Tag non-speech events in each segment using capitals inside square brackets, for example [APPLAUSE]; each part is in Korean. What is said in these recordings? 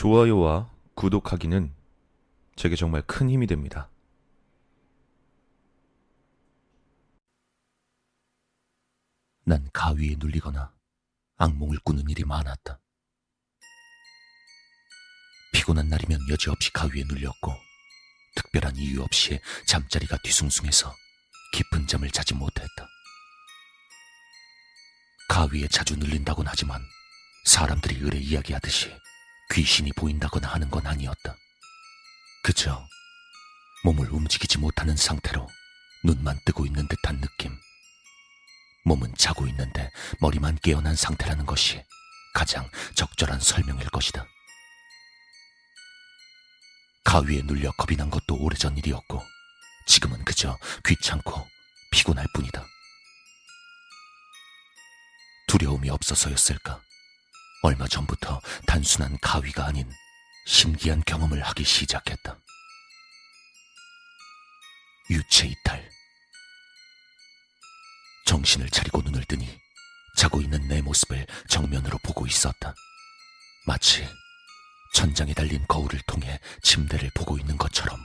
좋아요와 구독하기는 제게 정말 큰 힘이 됩니다. 난 가위에 눌리거나 악몽을 꾸는 일이 많았다. 피곤한 날이면 여지없이 가위에 눌렸고 특별한 이유 없이 잠자리가 뒤숭숭해서 깊은 잠을 자지 못했다. 가위에 자주 눌린다곤 하지만 사람들이 의뢰 이야기하듯이 귀신이 보인다거나 하는 건 아니었다. 그저 몸을 움직이지 못하는 상태로 눈만 뜨고 있는 듯한 느낌. 몸은 자고 있는데 머리만 깨어난 상태라는 것이 가장 적절한 설명일 것이다. 가위에 눌려 겁이 난 것도 오래전 일이었고 지금은 그저 귀찮고 피곤할 뿐이다. 두려움이 없어서였을까? 얼마 전부터 단순한 가위가 아닌 신기한 경험을 하기 시작했다. 유체 이탈. 정신을 차리고 눈을 뜨니 자고 있는 내 모습을 정면으로 보고 있었다. 마치 천장에 달린 거울을 통해 침대를 보고 있는 것처럼.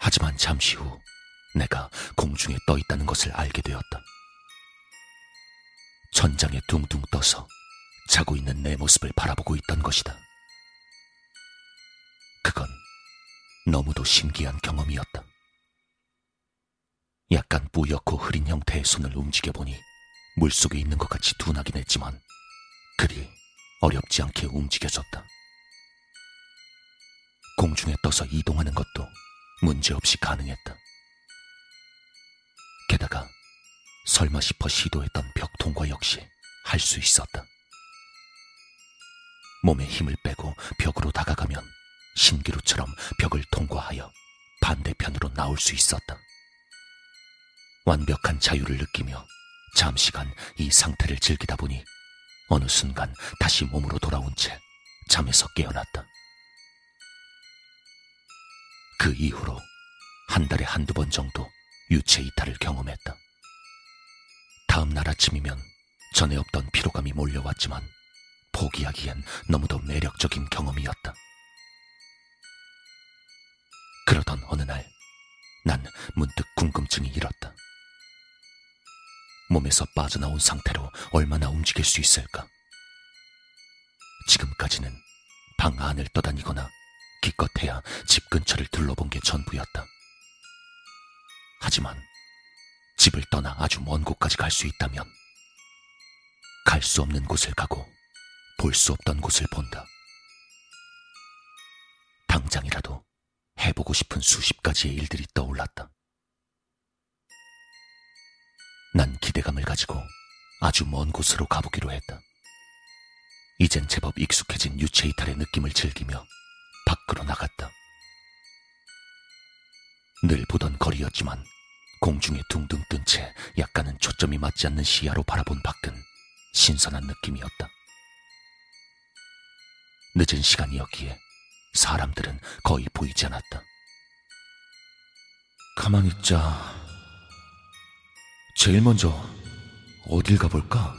하지만 잠시 후 내가 공중에 떠 있다는 것을 알게 되었다. 천장에 둥둥 떠서 자고 있는 내 모습을 바라보고 있던 것이다. 그건 너무도 신기한 경험이었다. 약간 뿌옇고 흐린 형태의 손을 움직여보니 물속에 있는 것 같이 둔하긴 했지만 그리 어렵지 않게 움직여졌다. 공중에 떠서 이동하는 것도 문제없이 가능했다. 게다가 설마 싶어 시도했던 벽 통과 역시 할 수 있었다. 몸에 힘을 빼고 벽으로 다가가면 신기루처럼 벽을 통과하여 반대편으로 나올 수 있었다. 완벽한 자유를 느끼며 잠시간 이 상태를 즐기다 보니 어느 순간 다시 몸으로 돌아온 채 잠에서 깨어났다. 그 이후로 한 달에 한두 번 정도 유체 이탈을 경험했다. 다음 날 아침이면 전에 없던 피로감이 몰려왔지만 포기하기엔 너무도 매력적인 경험이었다. 그러던 어느 날, 난 문득 궁금증이 일었다. 몸에서 빠져나온 상태로 얼마나 움직일 수 있을까? 지금까지는 방 안을 떠다니거나 기껏해야 집 근처를 둘러본 게 전부였다. 하지만 집을 떠나 아주 먼 곳까지 갈 수 있다면 갈 수 없는 곳을 가고 볼 수 없던 곳을 본다. 당장이라도 해보고 싶은 수십 가지의 일들이 떠올랐다. 난 기대감을 가지고 아주 먼 곳으로 가보기로 했다. 이젠 제법 익숙해진 유체 이탈의 느낌을 즐기며 밖으로 나갔다. 늘 보던 거리였지만 공중에 둥둥 뜬 채 약간은 초점이 맞지 않는 시야로 바라본 밖은 신선한 느낌이었다. 늦은 시간이었기에 사람들은 거의 보이지 않았다. 가만히 있자. 제일 먼저 어딜 가볼까?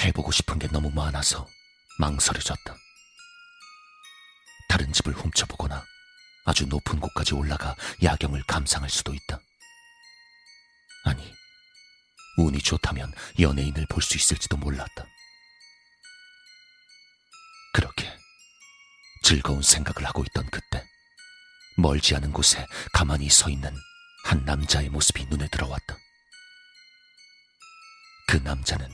해보고 싶은 게 너무 많아서 망설여졌다. 다른 집을 훔쳐보거나 아주 높은 곳까지 올라가 야경을 감상할 수도 있다. 아니, 운이 좋다면 연예인을 볼 수 있을지도 몰랐다. 그렇게 즐거운 생각을 하고 있던 그때, 멀지 않은 곳에 가만히 서 있는 한 남자의 모습이 눈에 들어왔다. 그 남자는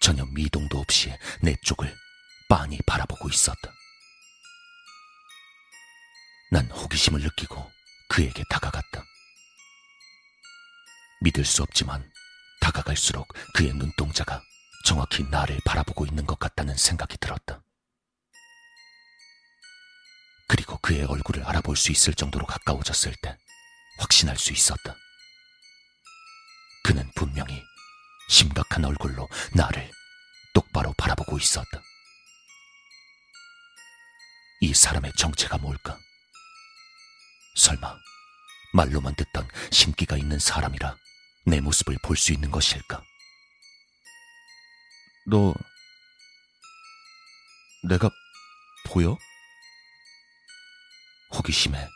전혀 미동도 없이 내 쪽을 빤히 바라보고 있었다. 난 호기심을 느끼고 그에게 다가갔다. 믿을 수 없지만 다가갈수록 그의 눈동자가 정확히 나를 바라보고 있는 것 같다는 생각이 들었다. 그리고 그의 얼굴을 알아볼 수 있을 정도로 가까워졌을 때 확신할 수 있었다. 그는 분명히 심각한 얼굴로 나를 똑바로 바라보고 있었다. 이 사람의 정체가 뭘까? 설마 말로만 듣던 신기가 있는 사람이라 내 모습을 볼 수 있는 것일까? 너, 내가 보여? 호기심에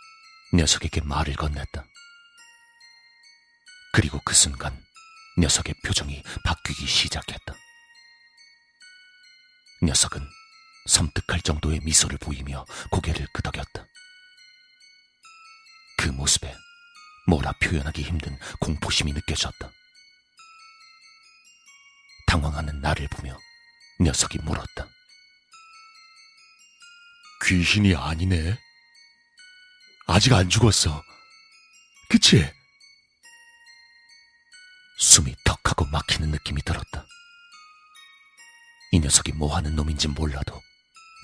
녀석에게 말을 건넸다. 그리고 그 순간 녀석의 표정이 바뀌기 시작했다. 녀석은 섬뜩할 정도의 미소를 보이며 고개를 끄덕였다. 그 모습에 뭐라 표현하기 힘든 공포심이 느껴졌다. 당황하는 나를 보며 녀석이 물었다. 귀신이 아니네. 아직 안 죽었어. 그치? 숨이 턱하고 막히는 느낌이 들었다. 이 녀석이 뭐 하는 놈인지 몰라도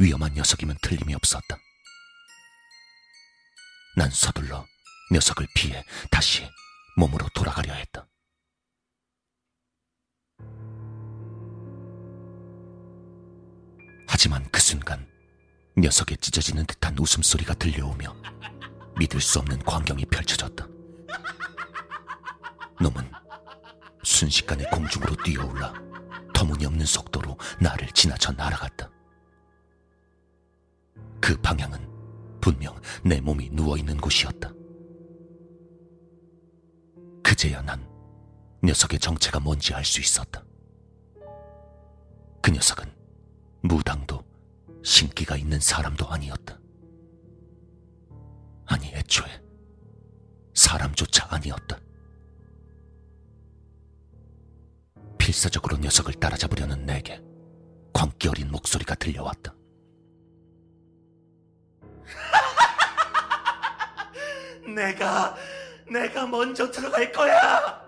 위험한 녀석이면 틀림이 없었다. 난 서둘러 녀석을 피해 다시 몸으로 돌아가려 했다. 하지만 그 순간 녀석의 찢어지는 듯한 웃음소리가 들려오며 믿을 수 없는 광경이 펼쳐졌다. 놈은 순식간에 공중으로 뛰어올라 터무니없는 속도로 나를 지나쳐 날아갔다. 그 방향은 분명 내 몸이 누워있는 곳이었다. 그제야 난 녀석의 정체가 뭔지 알 수 있었다. 그 녀석은 무당도 신기가 있는 사람도 아니었다. 아니, 애초에 사람조차 아니었다. 필사적으로 녀석을 따라잡으려는 내게 광기 어린 목소리가 들려왔다. [LAUGHS] 내가 내가 먼저 들어갈 거야.